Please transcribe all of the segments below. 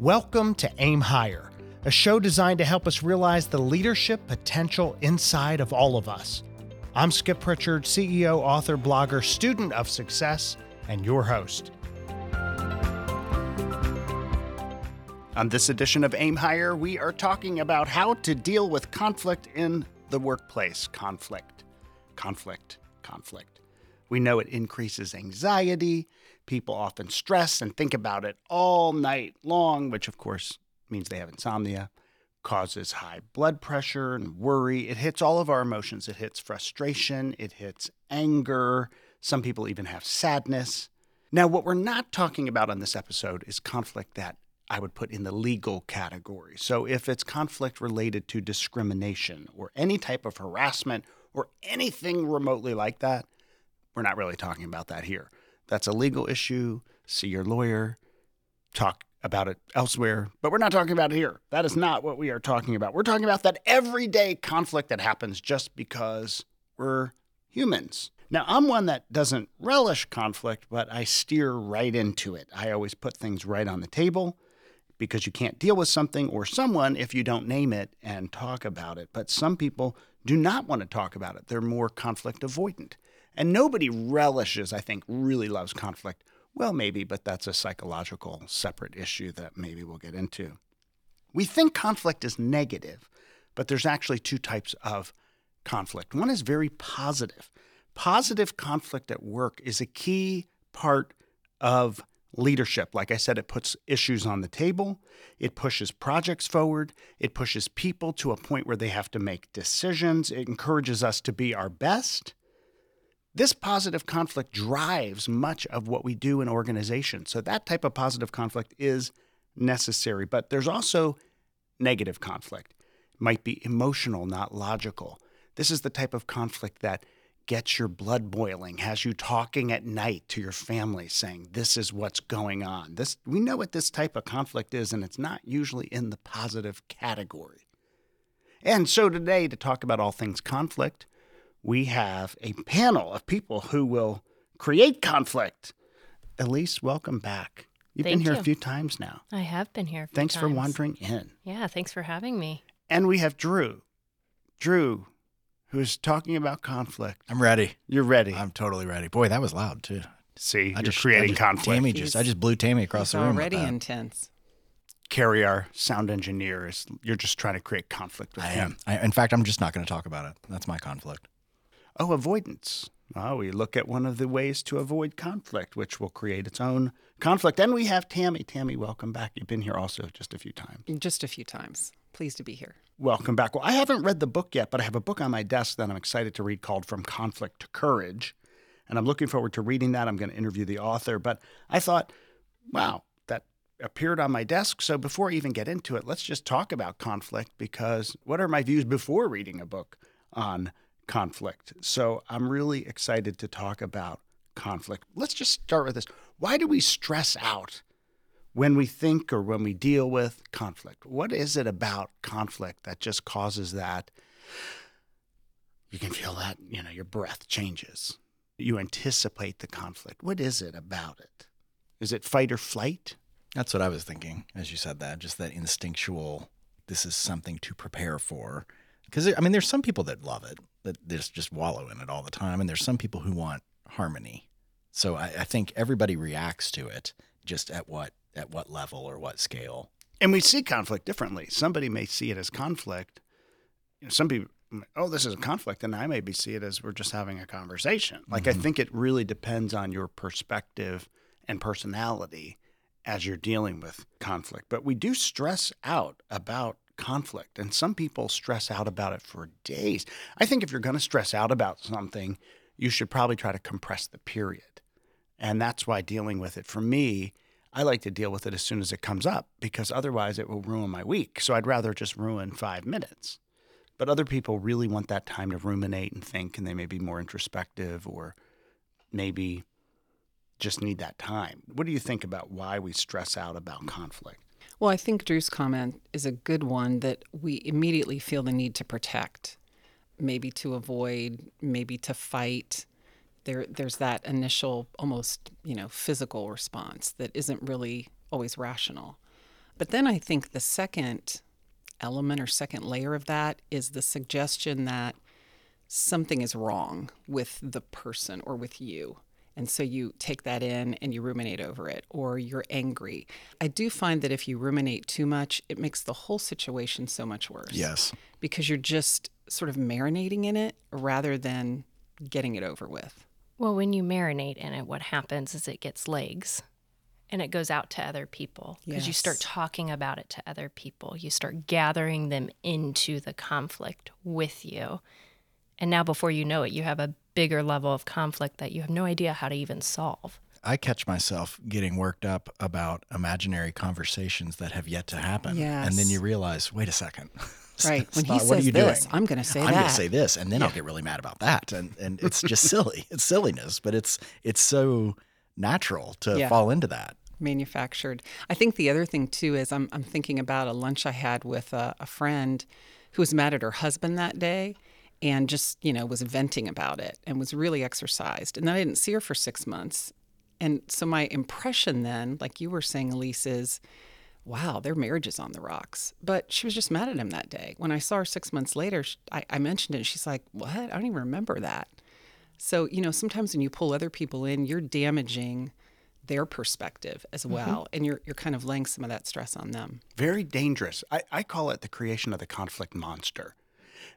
Welcome to Aim Higher, a show designed to help us realize the leadership potential inside of all of us. I'm Skip Pritchard, CEO, author, blogger, student of success, and your host. On this edition of Aim Higher, we are talking about how to deal with conflict in the workplace. Conflict, conflict, conflict. We know it increases anxiety. People often stress and think about it all night long, which of course means they have insomnia, causes high blood pressure and worry. It hits all of our emotions. It hits frustration, it hits anger. Some people even have sadness. Now, what we're not talking about on this episode is conflict that I would put in the legal category. So if it's conflict related to discrimination or any type of harassment or anything remotely like that, we're not really talking about that here. That's a legal issue. See your lawyer, talk about it elsewhere, but we're not talking about it here. That is not what we are talking about. We're talking about that everyday conflict that happens just because we're humans. Now, I'm one that doesn't relish conflict, but I steer right into it. I always put things right on the table because you can't deal with something or someone if you don't name it and talk about it. But some people do not want to talk about it, they're more conflict avoidant. And nobody relishes, I think, really loves conflict. Well, maybe, but that's a psychological separate issue that maybe we'll get into. We think conflict is negative, but there's actually two types of conflict. One is very positive. Positive conflict at work is a key part of leadership. Like I said, it puts issues on the table, it pushes projects forward, it pushes people to a point where they have to make decisions, it encourages us to be our best. This positive conflict drives much of what we do in organizations. So, that type of positive conflict is necessary. But there's also negative conflict. It might be emotional, not logical. This is the type of conflict that gets your blood boiling, has you talking at night to your family saying, This is what's going on. This we know what this type of conflict is, and it's not usually in the positive category. And so today, to talk about all things conflict, we have a panel of people who will create conflict. Elise, welcome back. You've Thank been here you. a few times now. I have been here. A few Thanks for wandering in. Yeah, thanks for having me. And we have Drew. Drew, who's talking about conflict. I'm ready. You're ready. I'm totally ready. Boy, that was loud too. See, I you're just creating I just, conflict. Tammy just, I just blew Tammy across the room. with already that. intense. Carrie, our sound engineer, is you're just trying to create conflict with I him. am. I, in fact, I'm just not going to talk about it. That's my conflict. Oh, avoidance. Oh, we look at one of the ways to avoid conflict, which will create its own conflict. And we have Tammy. Tammy, welcome back. You've been here also just a few times. Just a few times. Pleased to be here. Welcome back. Well, I haven't read the book yet, but I have a book on my desk that I'm excited to read called From Conflict to Courage. And I'm looking forward to reading that. I'm going to interview the author. But I thought, wow, that appeared on my desk. So before I even get into it, let's just talk about conflict because what are my views before reading a book on conflict? So I'm really excited to talk about conflict. Let's just start with this. Why do we stress out when we think or when we deal with conflict? What is it about conflict that just causes that? You can feel that, you know, your breath changes. You anticipate the conflict. What is it about it? Is it fight or flight? That's what I was thinking as you said that. Just that instinctual. This is something to prepare for. Because I mean, there's some people that love it, that just just wallow in it all the time, and there's some people who want harmony. So I, I think everybody reacts to it just at what at what level or what scale. And we see conflict differently. Somebody may see it as conflict. You know, some people, oh, this is a conflict, and I maybe see it as we're just having a conversation. Like I Mhm. think it really depends on your perspective and personality as you're dealing with conflict. But we do stress out about conflict, and some people stress out about it for days. I think if you're going to stress out about something, you should probably try to compress the period. And that's why dealing with it for me, I like to deal with it as soon as it comes up because otherwise it will ruin my week. So I'd rather just ruin five minutes. But other people really want that time to ruminate and think, and they may be more introspective or maybe just need that time. What do you think about why we stress out about conflict? Well, I think Drew's comment is a good one that we immediately feel the need to protect, maybe to avoid, maybe to fight. There, there's that initial, almost you know, physical response that isn't really always rational. But then I think the second element or second layer of that is the suggestion that something is wrong with the person or with you. And so you take that in and you ruminate over it, or you're angry. I do find that if you ruminate too much, it makes the whole situation so much worse. Yes. Because you're just sort of marinating in it rather than getting it over with. Well, when you marinate in it, what happens is it gets legs and it goes out to other people because you start talking about it to other people. You start gathering them into the conflict with you. And now, before you know it, you have a bigger level of conflict that you have no idea how to even solve. I catch myself getting worked up about imaginary conversations that have yet to happen. And then you realize, wait a second. Right. When he Stop, what are says you this, doing? I'm going to say that. I'm going to say this, and then I'll get really mad about that. And and it's just silly. It's silliness, but it's it's so natural to Yeah. fall into that. manufactured. I think the other thing too is I'm I'm thinking about a lunch I had with a, a friend who was mad at her husband that day and just you know was venting about it and was really exercised. And then I didn't see her for six months. And so my impression then, like you were saying, Elise, is wow, their marriage is on the rocks. But she was just mad at him that day. When I saw her six months later, I, I mentioned it. And she's like, what? I don't even remember that. So, you know, sometimes when you pull other people in, you're damaging their perspective as mm-hmm. well. And you're, you're kind of laying some of that stress on them. Very dangerous. I, I call it the creation of the conflict monster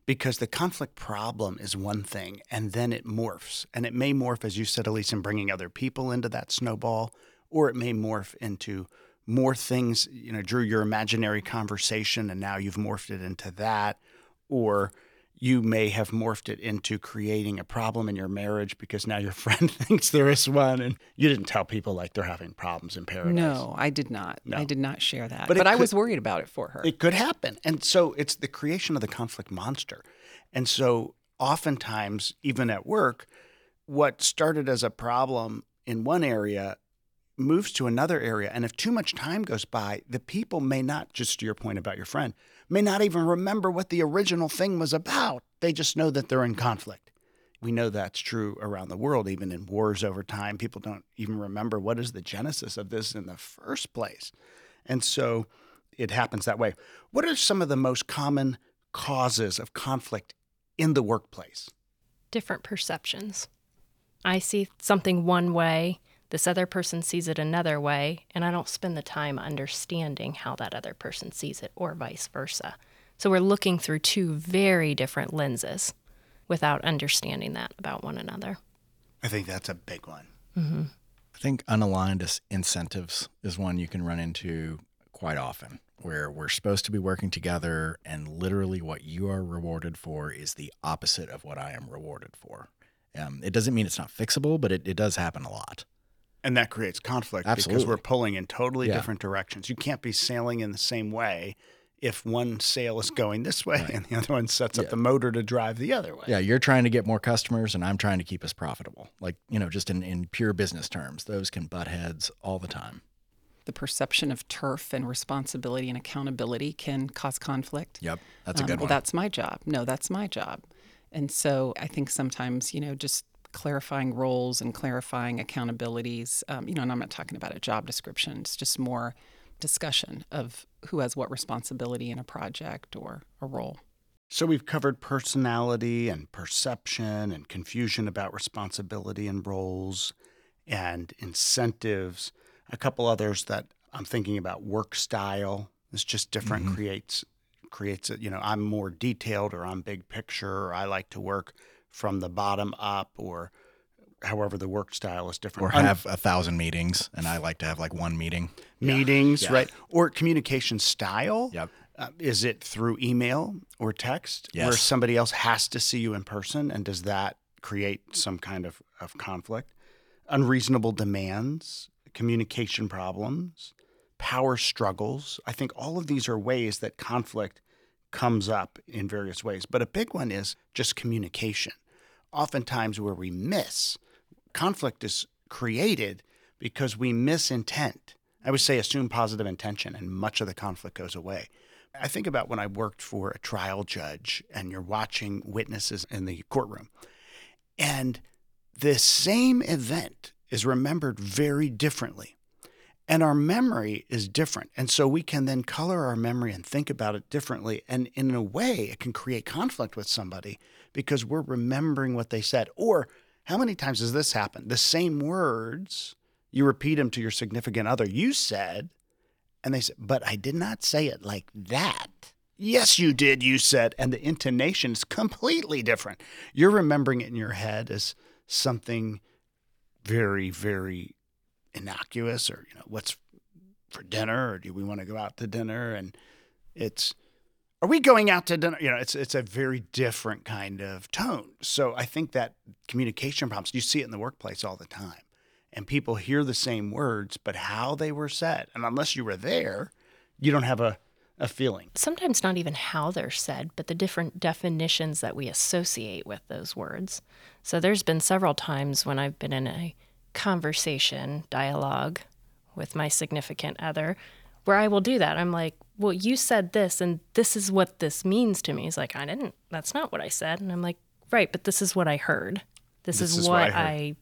because the conflict problem is one thing and then it morphs. And it may morph, as you said, Elise, in bringing other people into that snowball, or it may morph into more things. You know, Drew, your imaginary conversation, and now you've morphed it into that. Or you may have morphed it into creating a problem in your marriage because now your friend thinks there is one and you didn't tell people like they're having problems in paradise. No, I did not. No. I did not share that. But But, I could- was worried about it for her. It could happen. And so it's the creation of the conflict monster. And so oftentimes, even at work, what started as a problem in one area moves to another area. And if too much time goes by, the people may not, just to your point about your friend, may not even remember what the original thing was about. They just know that they're in conflict. We know that's true around the world, even in wars over time. People don't even remember what is the genesis of this in the first place. And so it happens that way. What are some of the most common causes of conflict in the workplace? Different perceptions. I see something one way, this other person sees it another way, and I don't spend the time understanding how that other person sees it, or vice versa. So we're looking through two very different lenses without understanding that about one another. I think that's a big one. I think unaligned is- incentives is one you can run into quite often, where we're supposed to be working together, and literally what you are rewarded for is the opposite of what I am rewarded for. Um, it doesn't mean it's not fixable, but it, it does happen a lot. And that creates conflict because we're pulling in totally Yeah. different directions. You can't be sailing in the same way if one sail is going this way and the other one sets up the motor to drive the other way. Yeah, you're trying to get more customers, and I'm trying to keep us profitable. Like, you know, just in, in pure business terms, those can butt heads all the time. the perception of turf and responsibility and accountability can cause conflict. Yep, that's a Um, good well, one. that's my job. No, that's my job. And so I think sometimes, you know, just clarifying roles and clarifying accountabilities, um, you know, and I'm not talking about a job description, it's just more discussion of who has what responsibility in a project or a role. So we've covered personality and perception and confusion about responsibility and roles and incentives. A couple others that I'm thinking about work style is just different creates creates it, you know, I'm more detailed or I'm big picture or I like to work from the bottom up or however the work style is different. or have a thousand meetings, and I like to have like one meeting. meetings, Yeah. right? Or communication style. Yep. Uh, is it through email or text yes. where somebody else has to see you in person? And does that create some kind of, of conflict? Unreasonable demands, communication problems, power struggles. I think all of these are ways that conflict comes up in various ways. But a big one is just communication. Oftentimes, where we miss, conflict is created because we miss intent. I would say assume positive intention, and much of the conflict goes away. I think about when I worked for a trial judge and you're watching witnesses in the courtroom, and the same event is remembered very differently. And our memory is different. And so we can then color our memory and think about it differently. And in a way, it can create conflict with somebody because we're remembering what they said. Or how many times has this happened? The same words, you repeat them to your significant other. You said, and they said, but I did not say it like that. Yes, you did, you said. And the intonation is completely different. You're remembering it in your head as something very, very innocuous or, you know, what's for dinner or do we want to go out to dinner? And it's, are we going out to dinner? You know, it's it's a very different kind of tone. So I think that communication problems, you see it in the workplace all the time. And people hear the same words, but how they were said. And unless you were there, you don't have a, a feeling. Sometimes not even how they're said, but the different definitions that we associate with those words. So there's been several times when I've been in a conversation, dialogue with my significant other, where I will do that. I'm like, well, you said this, and this is what this means to me. He's like, I didn't, that's not what I said. And I'm like, right, but this is what I heard. This, This is, is what, what I. I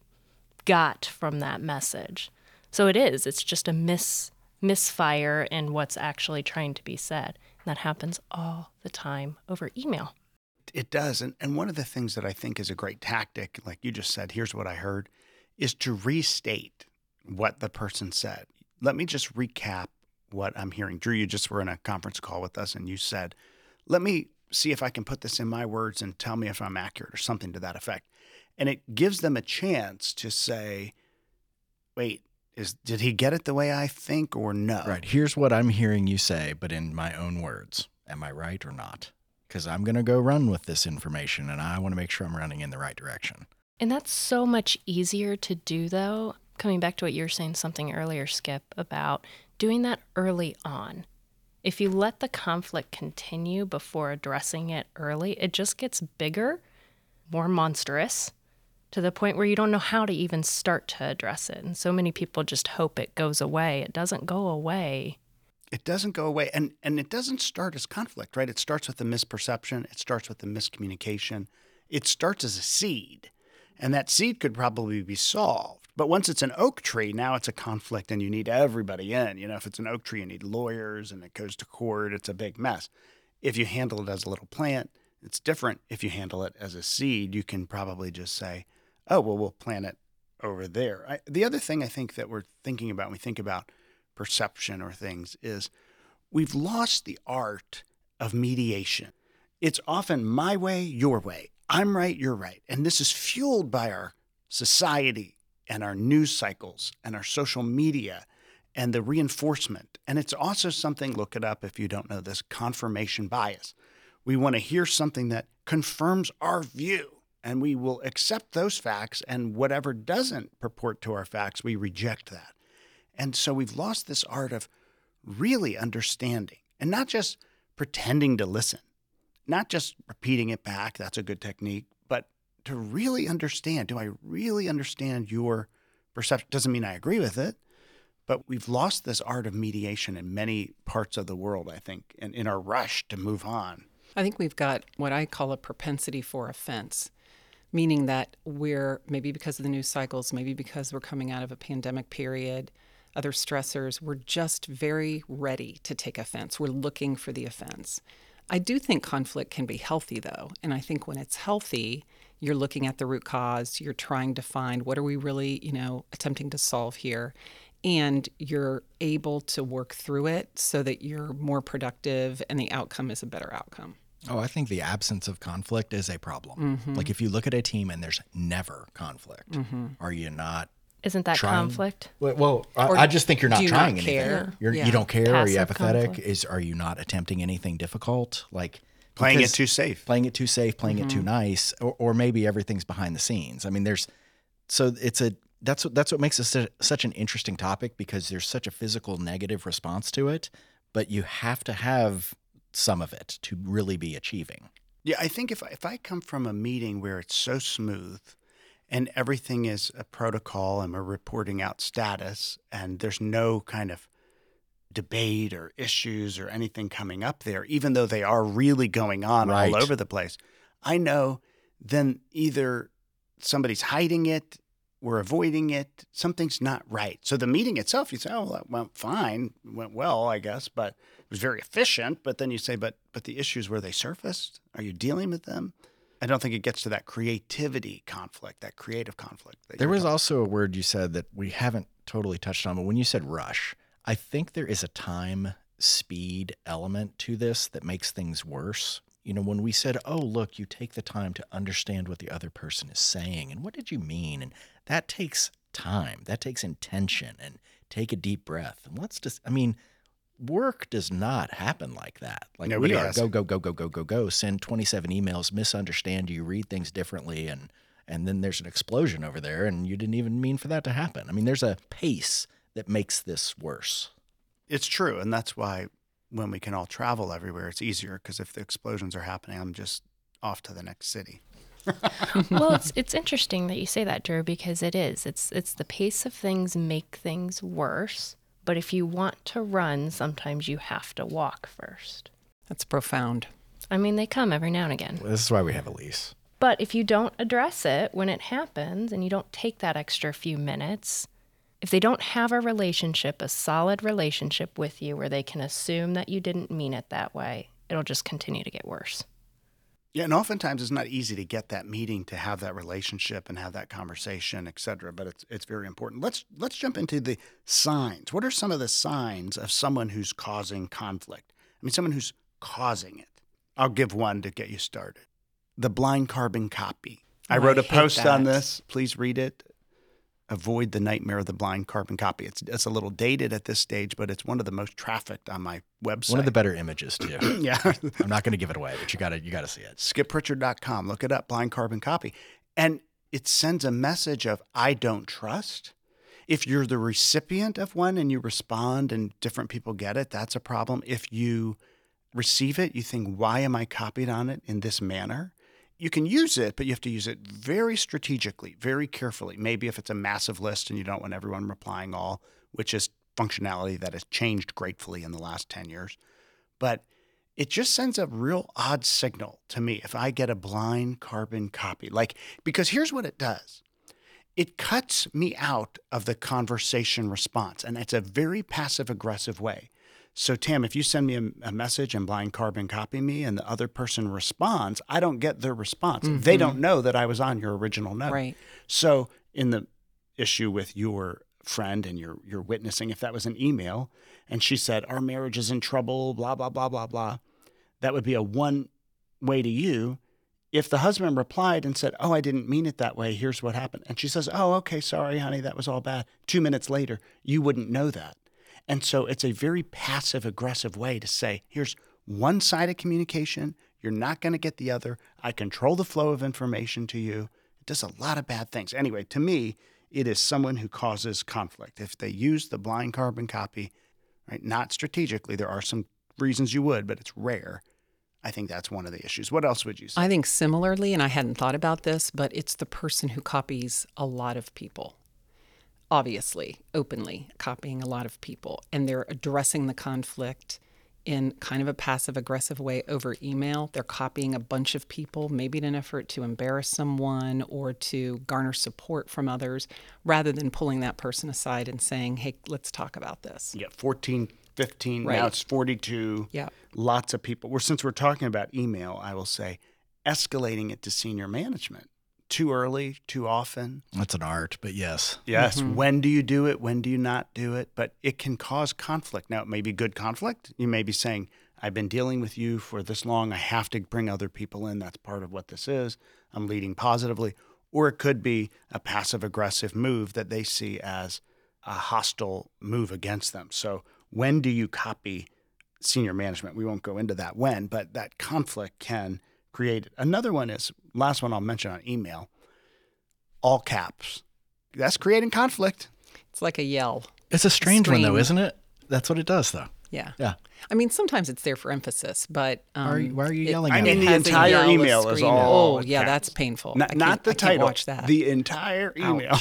got from that message. So it is, it's just a mis misfire in what's actually trying to be said. And that happens all the time over email. It does. And, and one of the things that I think is a great tactic, like you just said, here's what I heard, is to restate what the person said. Let me just recap what I'm hearing. Drew, you just were in a conference call with us and you said, let me see if I can put this in my words and tell me if I'm accurate or something to that effect. And it gives them a chance to say, wait, is did he get it the way I think or no? Right. Here's what I'm hearing you say, but in my own words. Am I right or not? Because I'm going to go run with this information and I want to make sure I'm running in the right direction. And that's so much easier to do, though. Coming back to what you were saying something earlier, Skip, about doing that early on. If you let the conflict continue before addressing it early, it just gets bigger, more monstrous, to the point where you don't know how to even start to address it. And so many people just hope it goes away. It doesn't go away. it doesn't go away and and it doesn't start as conflict right it starts with the misperception it starts with the miscommunication it starts as a seed and that seed could probably be solved but once it's an oak tree now it's a conflict and you need everybody in you know if it's an oak tree you need lawyers and it goes to court it's a big mess if you handle it as a little plant it's different if you handle it as a seed you can probably just say oh well we'll plant it over there I, the other thing i think that we're thinking about when we think about perception or things is we've lost the art of mediation. It's often my way, your way. I'm right, you're right. And this is fueled by our society and our news cycles and our social media and the reinforcement. And it's also something, look it up if you don't know this confirmation bias. We want to hear something that confirms our view, and we will accept those facts, and whatever doesn't purport to our facts, we reject that. And so we've lost this art of really understanding and not just pretending to listen, not just repeating it back. That's a good technique, to really understand. Do I really understand your perception? Doesn't mean I agree with it, but we've lost this art of mediation in many parts of the world, I think, and in our rush to move on. I think we've got what I call a propensity for offense, meaning that we're maybe because of the news cycles, maybe because we're coming out of a pandemic period, other stressors, we're just very ready to take offense. We're looking for the offense. I do think conflict can be healthy, though. And I think when it's healthy, you're looking at the root cause, you're trying to find what are we really, you know, attempting to solve here. And you're able to work through it so that you're more productive and the outcome is a better outcome. Oh, I think the absence of conflict is a problem. Mm-hmm. Like if you look at a team and there's never conflict, mm-hmm. are you not Isn't that Trying- conflict? Well, well I, I just think you're not do you not trying anything. You're, Yeah. You don't care. are you Passive apathetic? conflict. Is are you not attempting anything difficult? Like Playing it too safe. playing it too safe, playing it Mm-hmm. too nice, or, or maybe everything's behind the scenes. I mean, there's so it's a that's what that's what makes it su- such an interesting topic because there's such a physical negative response to it, but you have to have some of it to really be achieving. Yeah, I think if I, if I come from a meeting where it's so smooth and everything is a protocol and we're reporting out status and there's no kind of debate or issues or anything coming up there, even though they are really going on Right. all over the place, I know then either somebody's hiding it we're avoiding it. Something's not right. So the meeting itself, you say, oh, that went fine, went well, I guess, but it was very efficient. But then you say, but but the issues where they surfaced, are you dealing with them? I don't think it gets to that creativity conflict, that creative conflict. that There was also a word you said that we haven't totally touched on, but when you said rush, I think there is a time speed element to this that makes things worse. You know, when we said, oh, look, you take the time to understand what the other person is saying and what did you mean? And that takes time, that takes intention, and take a deep breath. And let's just, I mean, work does not happen like that. Like Nobody we are has. go, go, go, go, go, go, go, send 27 emails, misunderstand you, read things differently, and and then there's an explosion over there and you didn't even mean for that to happen. I mean, there's a pace that makes this worse. It's true, and that's why when we can all travel everywhere, it's easier because if the explosions are happening, I'm just off to the next city. well, it's it's interesting that you say that, Drew, because it is. It's it's the pace of things make things worse. But if you want to run, sometimes you have to walk first. That's profound. I mean, they come every now and again. This is why we have Elise. But if you don't address it when it happens and you don't take that extra few minutes, if they don't have a relationship, a solid relationship with you where they can assume that you didn't mean it that way, it'll just continue to get worse. Yeah, and oftentimes it's not easy to get that meeting to have that relationship and have that conversation, et cetera. But it's it's very important. Let's let's jump into the signs. What are some of the signs of someone who's causing conflict? I mean, someone who's causing it. I'll give one to get you started. The blind carbon copy. I Oh, wrote I a post on this. Please read it. Avoid the nightmare of the blind carbon copy. It's it's a little dated at this stage, but it's one of the most trafficked on my website. One of the better images too. yeah. I'm not going to give it away, but you got to you got to see it. skippritchard.com. Look it up, blind carbon copy. And it sends a message of, I don't trust. If you're the recipient of one and you respond and different people get it, that's a problem. If you receive it, you think, why am I copied on it in this manner? You can use it, but you have to use it very strategically, very carefully. Maybe if it's a massive list and you don't want everyone replying all, which is functionality that has changed gratefully in the last 10 years. But it just sends a real odd signal to me if I get a blind carbon copy. Like, because here's what it does it cuts me out of the conversation response, and it's a very passive aggressive way. So, Tam, if you send me a, a message and blind carbon copy me and the other person responds, I don't get their response. They don't mm-hmm. know that I was on your original note. Right. So, in the issue with your friend and you're you're witnessing, if that was an email and she said, Our marriage is in trouble, blah, blah, blah, blah, blah, that would be a one way to you. If the husband replied and said, Oh, I didn't mean it that way, here's what happened. And she says, Oh, okay, sorry, honey, that was all bad. Two minutes later, you wouldn't know that. And so it's a very passive aggressive way to say, Here's one side of communication. You're not going to get the other. I control the flow of information to you. It does a lot of bad things. Anyway, to me, it is someone who causes conflict. If they use the blind carbon copy, right, not strategically, there are some reasons you would, but it's rare. I think that's one of the issues. What else would you say? I think similarly, and I hadn't thought about this, but it's the person who copies a lot of people. Obviously, openly copying a lot of people, and they're addressing the conflict in kind of a passive aggressive way over email. They're copying a bunch of people, maybe in an effort to embarrass someone or to garner support from others, rather than pulling that person aside and saying, hey, let's talk about this. Yeah, 14, 15, now Right. it's 42. Yeah. Lots of people. Well, since we're talking about email, I will say escalating it to senior management. Too early, too often. That's an art, but yes. Yes. Mm-hmm. When do you do it? When do you not do it? But it can cause conflict. Now, it may be good conflict. You may be saying, I've been dealing with you for this long. I have to bring other people in. That's part of what this is. I'm leading positively. Or it could be a passive aggressive move that they see as a hostile move against them. So, when do you copy senior management? We won't go into that when, but that conflict can create. Another one is last one I'll mention on email all caps. That's creating conflict. It's like a yell. It's a strange one though, isn't it? That's what it does though. Yeah. Yeah. I mean, sometimes it's there for emphasis, but um, Why are you- why are you yelling I at mean, me? the entire yell, email is all Oh, yeah, that's painful. Not, I not the I title. Watch that. The entire email.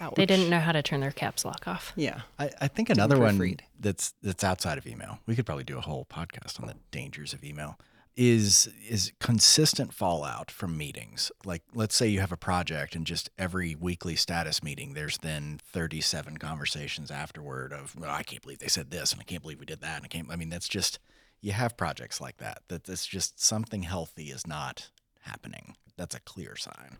Ouch. They didn't know how to turn their caps lock off. Yeah. I, I think another one that's that's outside of email. We could probably do a whole podcast on the dangers of email. Is is consistent fallout from meetings. Like let's say you have a project and just every weekly status meeting there's then 37 conversations afterward of oh, I can't believe they said this and I can't believe we did that and I can't I mean that's just you have projects like that that it's just something healthy is not happening. That's a clear sign.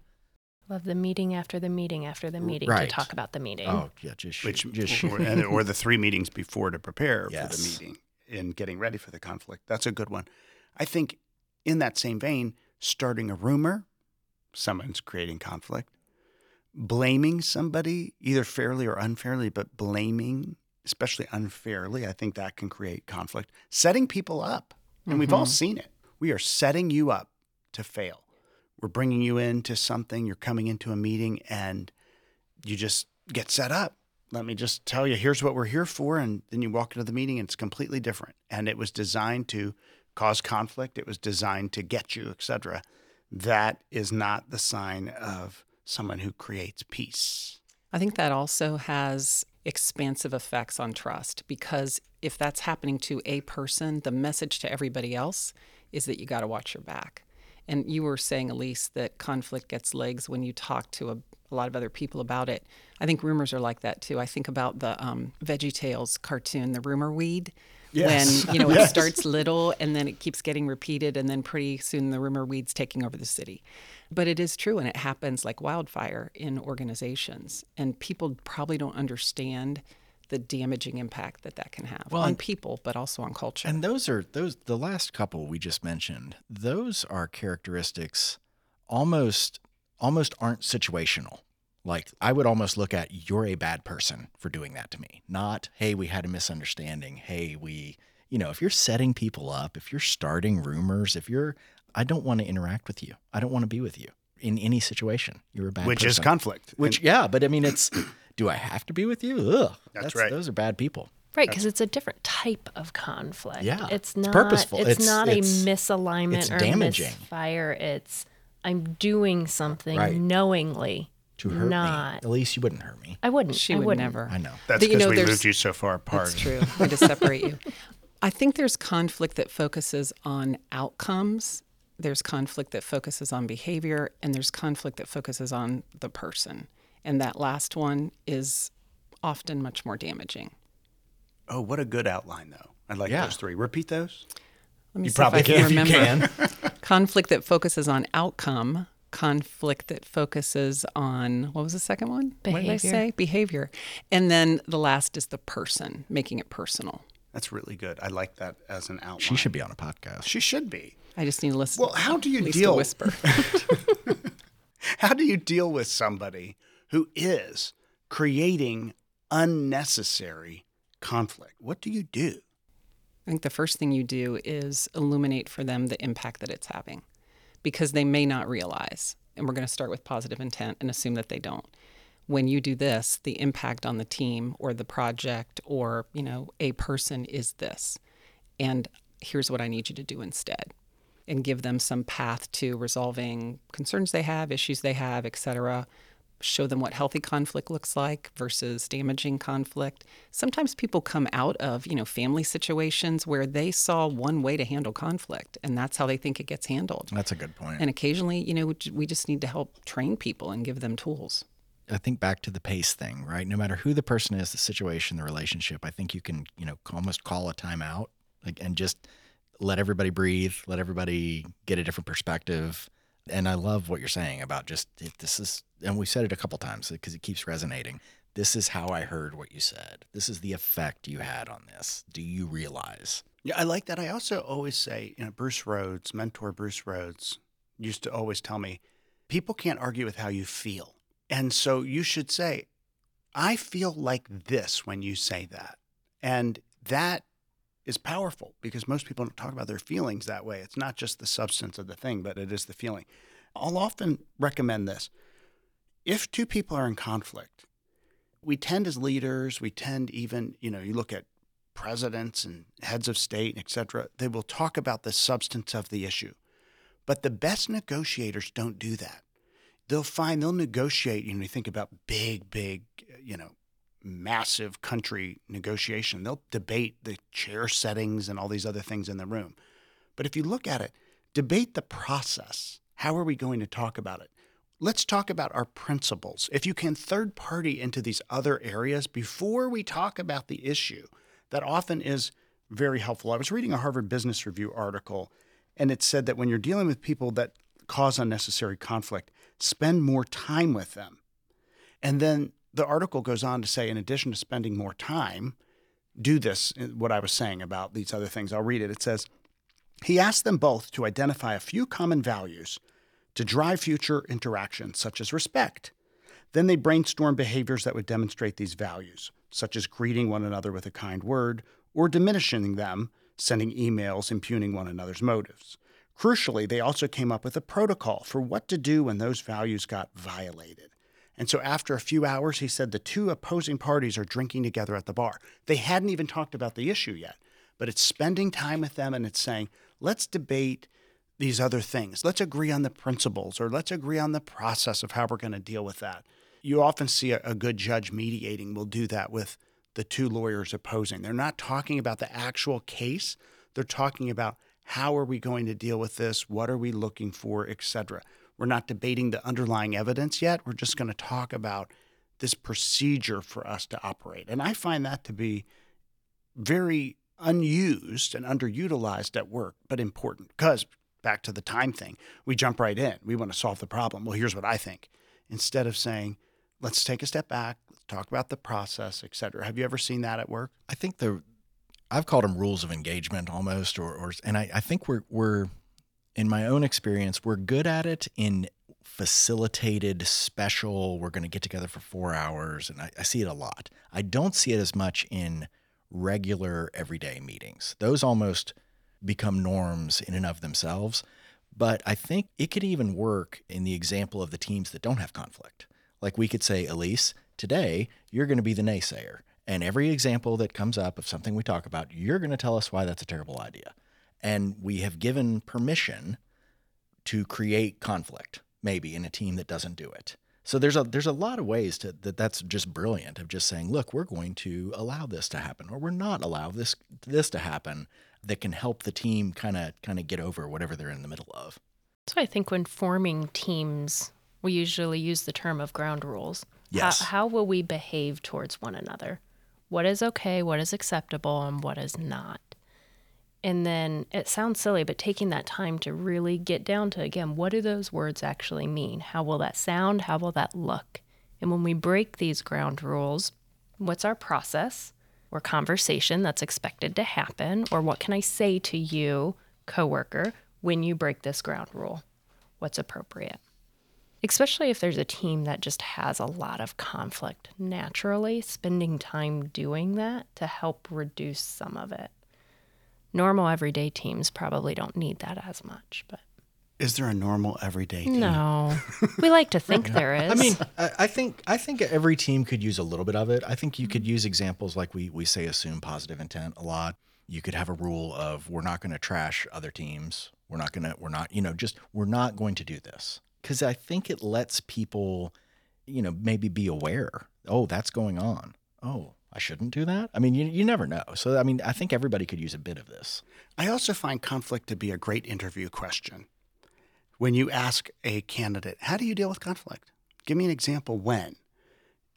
Love the meeting after the meeting after the meeting Right. to talk about the meeting. Oh, yeah, just shoot, which just shoot. or, and, or the three meetings before to prepare for the meeting and getting ready for the conflict. That's a good one. I think in that same vein, starting a rumor, someone's creating conflict. Blaming somebody, either fairly or unfairly, but blaming, especially unfairly, I think that can create conflict. Setting people up, and we've all mm-hmm. seen it. We are setting you up to fail. We're bringing you into something, you're coming into a meeting, and you just get set up. Let me just tell you, here's what we're here for. And then you walk into the meeting and it's completely different. And it was designed to cause conflict. It was designed to get you, etc. That is not the sign of someone who creates peace. I think that also has expansive effects on trust because if that's happening to a person, the message to everybody else is that you got to watch your back. And you were saying, Elise, that conflict gets legs when you talk to a, a lot of other people about it. I think rumors are like that too. I think about the um, Veggie Tales cartoon, The Rumor Weed. Yes. When you know it starts little and then it keeps getting repeated, and then pretty soon the rumor weed's taking over the city. But it is true, and it happens like wildfire in organizations, and people probably don't understand the damaging impact that that can have Well, on and- people, but also on culture. And those are those the last couple we just mentioned. Those are characteristics almost almost aren't situational. Like I would almost look at you're a bad person for doing that to me. Not hey, we had a misunderstanding. Hey, we you know, if you're setting people up, if you're starting rumors, if you're I don't want to interact with you. I don't want to be with you in any situation. You're a bad person. which is conflict. Which And yeah, but I mean it's do I have to be with you? Ugh. That's right. Those are bad people. Right, because it's a different type of conflict. Yeah, it's it's not purposeful. It's, It's- not it's- a misalignment it's or damaging. misfire. It's I'm doing something Right. knowingly To hurt not. me. At least you wouldn't hurt me. I wouldn't. she I would wouldn't. never. I know. that's But, you because know, we there's- moved you so far apart. That's true. Way to separate you. I think there's conflict that focuses on outcomes. There's conflict that focuses on behavior, and there's conflict that focuses on the person. And that last one is often much more damaging. Oh, what a good outline, though. I like Yeah. those three. Repeat those. Let me You see probably if I can can if you remember. can. conflict that focuses on outcome. Conflict that focuses on what was the second one? What did I Behavior. say? Behavior. And then the last is the person, making it personal. That's really good. I like that as an outline. She should be on a podcast. She should be. I just need to listen. Well, how do you at least deal- A whisper. How do you deal with somebody who is creating unnecessary conflict? What do you do? I think the first thing you do is illuminate for them the impact that it's having because they may not realize. And we're going to start with positive intent and assume that they don't. When you do this, the impact on the team or the project or, you know, a person is this. And here's what I need you to do instead. And give them some path to resolving concerns they have, issues they have, et cetera show them what healthy conflict looks like versus damaging conflict. Sometimes people come out of, you know, family situations where they saw one way to handle conflict and that's how they think it gets handled. That's a good point. And occasionally, you know, we just need to help train people and give them tools. I think back to the pace thing, right? No matter who the person is, the situation, the relationship, I think you can, you know, almost call a timeout like, and just let everybody breathe, let everybody get a different perspective. And I love what you're saying about just this is, and we said it a couple times because it keeps resonating. This is how I heard what you said. This is the effect you had on this. Do you realize? Yeah, I like that. I also always say, you know, Bruce Rhodes, mentor Bruce Rhodes, used to always tell me, people can't argue with how you feel. And so you should say, I feel like this when you say that. And that is powerful because most people don't talk about their feelings that way. It's not just the substance of the thing, but it is the feeling. I'll often recommend this. If two people are in conflict, we tend as leaders, we tend even, you know, you look at presidents and heads of state, et cetera, they will talk about the substance of the issue. But the best negotiators don't do that. They'll find they'll negotiate, you know, you think about big, big, you know, massive country negotiation. They'll debate the chair settings and all these other things in the room. But if you look at it, debate the process. How are we going to talk about it? Let's talk about our principles. If you can third party into these other areas before we talk about the issue, that often is very helpful. I was reading a Harvard Business Review article, and it said that when you're dealing with people that cause unnecessary conflict, spend more time with them. And then the article goes on to say, in addition to spending more time, do this, uh, what I was saying about these other things. I'll read it. It says, he asked them both to identify a few common values to drive future interactions, such as respect. Then they brainstormed behaviors that would demonstrate these values, such as greeting one another with a kind word or diminishing them, sending emails impugning one another's motives. Crucially, they also came up with a protocol for what to do when those values got violated. And so, after a few hours, he said the two opposing parties are drinking together at the bar. They hadn't even talked about the issue yet, but it's spending time with them and it's saying, let's debate these other things. Let's agree on the principles or let's agree on the process of how we're going to deal with that. You often see a, a good judge mediating will do that with the two lawyers opposing. They're not talking about the actual case, they're talking about how are we going to deal with this? What are we looking for, etc. We're not debating the underlying evidence yet. We're just going to talk about this procedure for us to operate. And I find that to be very unused and underutilized at work, but important because back to the time thing, we jump right in. We want to solve the problem. Well, here's what I think. Instead of saying, let's take a step back, let's talk about the process, et cetera. Have you ever seen that at work? I think the I've called them rules of engagement almost, or, or and I, I think we're we're in my own experience, we're good at it in facilitated special. We're going to get together for four hours, and I, I see it a lot. I don't see it as much in regular everyday meetings. Those almost become norms in and of themselves. But I think it could even work in the example of the teams that don't have conflict. Like we could say, Elise, today you're going to be the naysayer. And every example that comes up of something we talk about, you're going to tell us why that's a terrible idea. And we have given permission to create conflict, maybe in a team that doesn't do it. So there's a there's a lot of ways to that that's just brilliant of just saying, look, we're going to allow this to happen, or we're not allow this this to happen that can help the team kind of kind of get over whatever they're in the middle of. So I think when forming teams, we usually use the term of ground rules. Yes. How, how will we behave towards one another? what is okay, what is acceptable, and what is not. And then it sounds silly, but taking that time to really get down to, again, what do those words actually mean? How will that sound? How will that look? And when we break these ground rules, what's our process or conversation that's expected to happen? Or what can I say to you, coworker, when you break this ground rule? What's appropriate? especially if there's a team that just has a lot of conflict naturally, spending time doing that to help reduce some of it. Normal everyday teams probably don't need that as much, but is there a normal everyday team? No, we like to think there is. I mean, I think I think every team could use a little bit of it. I think you could use examples like we we say assume positive intent a lot. You could have a rule of we're not going to trash other teams. We're not going to we're not you know just we're not going to do this because I think it lets people, you know, maybe be aware. Oh, that's going on. Oh, I shouldn't do that. I mean, you, you never know. So, I mean, I think everybody could use a bit of this. I also find conflict to be a great interview question. When you ask a candidate, how do you deal with conflict? Give me an example when,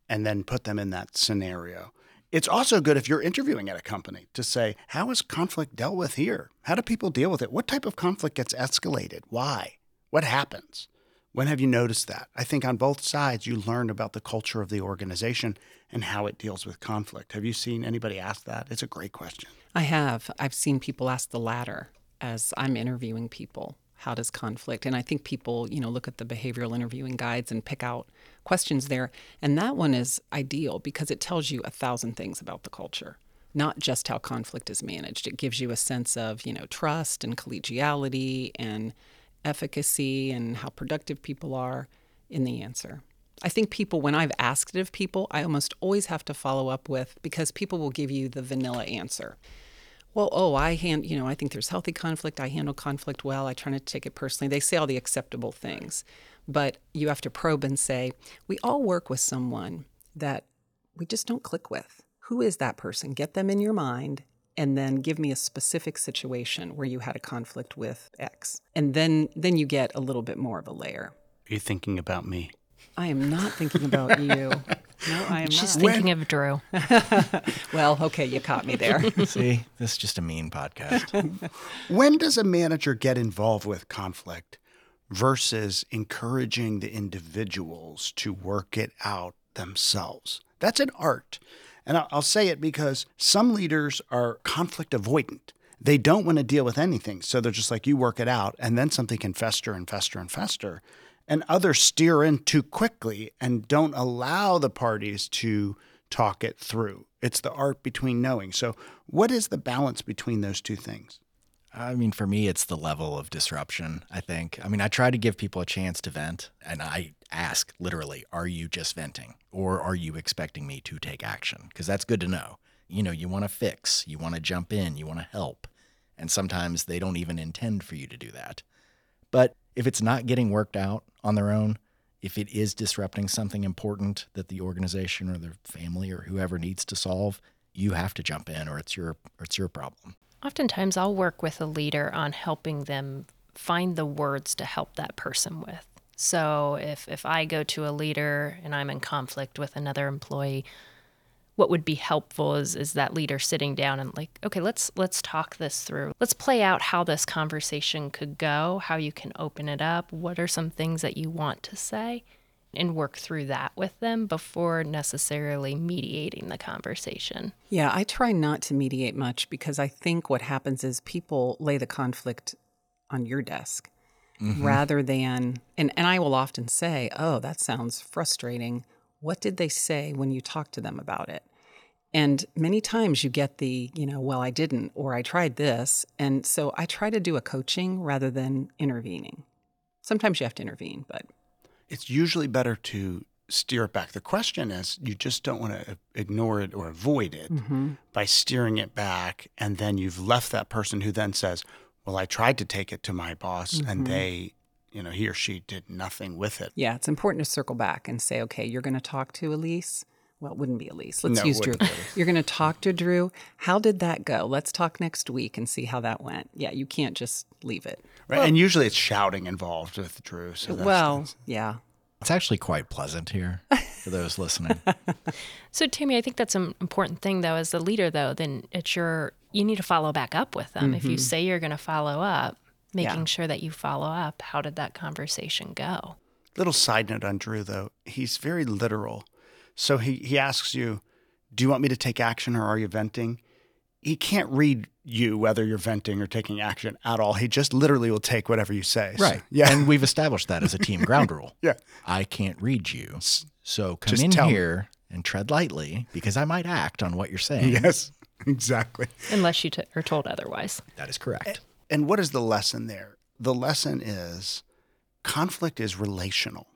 and then put them in that scenario. It's also good if you're interviewing at a company to say, how is conflict dealt with here? How do people deal with it? What type of conflict gets escalated? Why? What happens? When have you noticed that? I think on both sides, you learn about the culture of the organization and how it deals with conflict. Have you seen anybody ask that? It's a great question. I have. I've seen people ask the latter as I'm interviewing people. How does conflict? And I think people, you know, look at the behavioral interviewing guides and pick out questions there. And that one is ideal because it tells you a thousand things about the culture not just how conflict is managed. It gives you a sense of, you know, trust and collegiality and efficacy and how productive people are in the answer. I think people, when I've asked it of people, I almost always have to follow up with because people will give you the vanilla answer. Well, oh, I hand, you know, I think there's healthy conflict. I handle conflict well. I try not to take it personally. They say all the acceptable things, but you have to probe and say, we all work with someone that we just don't click with. Who is that person? Get them in your mind and then give me a specific situation where you had a conflict with X. And then then you get a little bit more of a layer. Are you thinking about me? I am not thinking about you. No, I am She's not. thinking of Drew. well, okay, you caught me there. See, this is just a mean podcast. When does a manager get involved with conflict versus encouraging the individuals to work it out themselves? That's an art. And I'll say it because some leaders are conflict avoidant. They don't want to deal with anything. So they're just like, you work it out. And then something can fester and fester and fester. And others steer in too quickly and don't allow the parties to talk it through. It's the art between knowing. So, what is the balance between those two things? I mean, for me, it's the level of disruption, I think. I mean, I try to give people a chance to vent, and I ask literally, are you just venting or are you expecting me to take action? Because that's good to know. You know, you want to fix, you want to jump in, you want to help. And sometimes they don't even intend for you to do that. But if it's not getting worked out on their own, if it is disrupting something important that the organization or their family or whoever needs to solve, you have to jump in or it's your or it's your problem. Oftentimes, I'll work with a leader on helping them find the words to help that person with. So, if, if I go to a leader and I'm in conflict with another employee, what would be helpful is, is that leader sitting down and like, okay, let's let's talk this through. Let's play out how this conversation could go, how you can open it up. What are some things that you want to say? And work through that with them before necessarily mediating the conversation. Yeah, I try not to mediate much because I think what happens is people lay the conflict on your desk mm-hmm. rather than and, and I will often say, Oh, that sounds frustrating. What did they say when you talked to them about it? And many times you get the, you know, well, I didn't, or I tried this. And so I try to do a coaching rather than intervening. Sometimes you have to intervene, but It's usually better to steer it back. The question is, you just don't want to uh, ignore it or avoid it mm-hmm. by steering it back. And then you've left that person who then says, Well, I tried to take it to my boss and mm-hmm. they, you know, he or she did nothing with it. Yeah, it's important to circle back and say, okay, you're going to talk to Elise. Well, it wouldn't be Elise. Let's No, use Drew. You're going to talk to Drew. How did that go? Let's talk next week and see how that went. Yeah, you can't just leave it. Right. and usually it's shouting involved with Drew. So that's, well, that's- yeah. It's actually quite pleasant here for those listening. So, Tammy, I think that's an important thing, though, as the leader, though, then it's your, you need to follow back up with them. If you mm-hmm. say you're going to follow up, making Yeah. sure that you follow up, how did that conversation go? Little side note on Drew, though, he's very literal. So he, he asks you, Do you want me to take action or are you venting? He can't read you whether you're venting or taking action at all. He just literally will take whatever you say. So- Right. yeah. And we've established that as a team ground rule. Yeah. I can't read you. So come Just in tell me. here and tread lightly because I might act on what you're saying. yes, exactly. Unless you t- are told otherwise. That is correct. And what is the lesson there? The lesson is conflict is relational.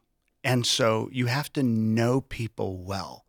And so you have to know people well.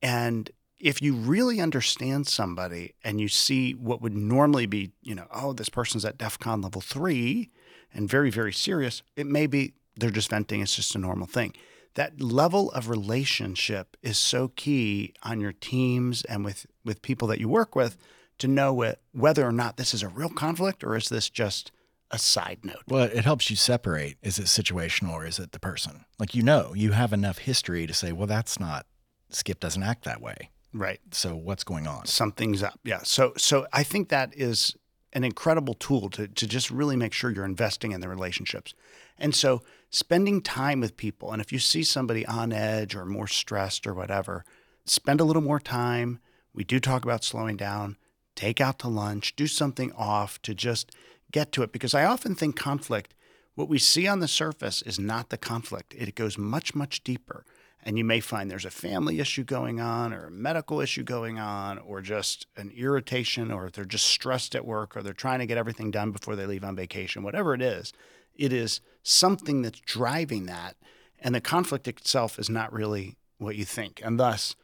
And if you really understand somebody and you see what would normally be, you know, oh, this person's at DEF CON level three and very, very serious, it may be they're just venting, it's just a normal thing. That level of relationship is so key on your teams and with, with people that you work with to know whether or not this is a real conflict or is this just a side note. Well, it helps you separate is it situational or is it the person? Like, you know, you have enough history to say, well, that's not, Skip doesn't act that way. Right. So what's going on? something's up. Yeah. So so I think that is an incredible tool to to just really make sure you're investing in the relationships. And so spending time with people and if you see somebody on edge or more stressed or whatever, spend a little more time. We do talk about slowing down, take out to lunch, do something off to just get to it because I often think conflict what we see on the surface is not the conflict. It goes much much deeper. And you may find there's a family issue going on or a medical issue going on or just an irritation or they're just stressed at work or they're trying to get everything done before they leave on vacation whatever it is it is something that's driving that. And the conflict itself is not really what you think. And thus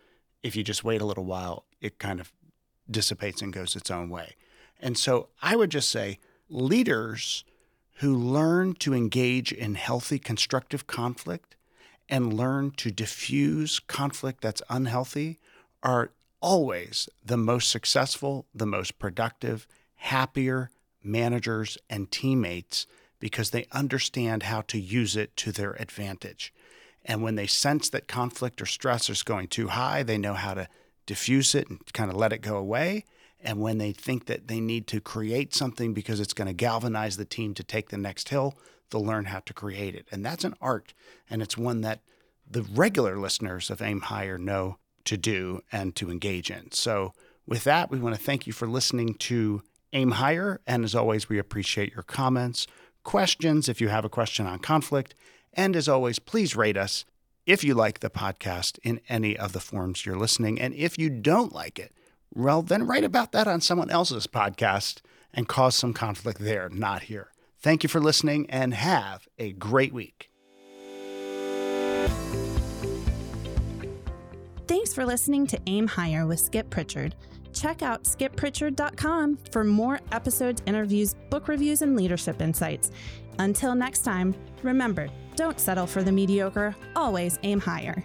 if you just wait a little while it kind of dissipates and goes its own way. And so i would just say leaders who learn to engage in healthy constructive conflict and learn to diffuse conflict that's unhealthy are always the most successful, the most productive, happier managers and teammates because they understand how to use it to their advantage. And when they sense that conflict or stress is going too high, they know how to diffuse it and kind of let it go away. And when they think that they need to create something because it's going to galvanize the team to take the next hill, they'll learn how to create it. And that's an art. And it's one that the regular listeners of Aim Higher know to do and to engage in. So, with that, we want to thank you for listening to Aim Higher. And as always, we appreciate your comments, questions if you have a question on conflict. And as always, please rate us if you like the podcast in any of the forms you're listening. And if you don't like it, well, then write about that on someone else's podcast and cause some conflict there, not here. Thank you for listening and have a great week. Thanks for listening to Aim Higher with Skip Prichard. Check out skipprichard.com for more episodes, interviews, book reviews, and leadership insights. Until next time, remember don't settle for the mediocre, always aim higher.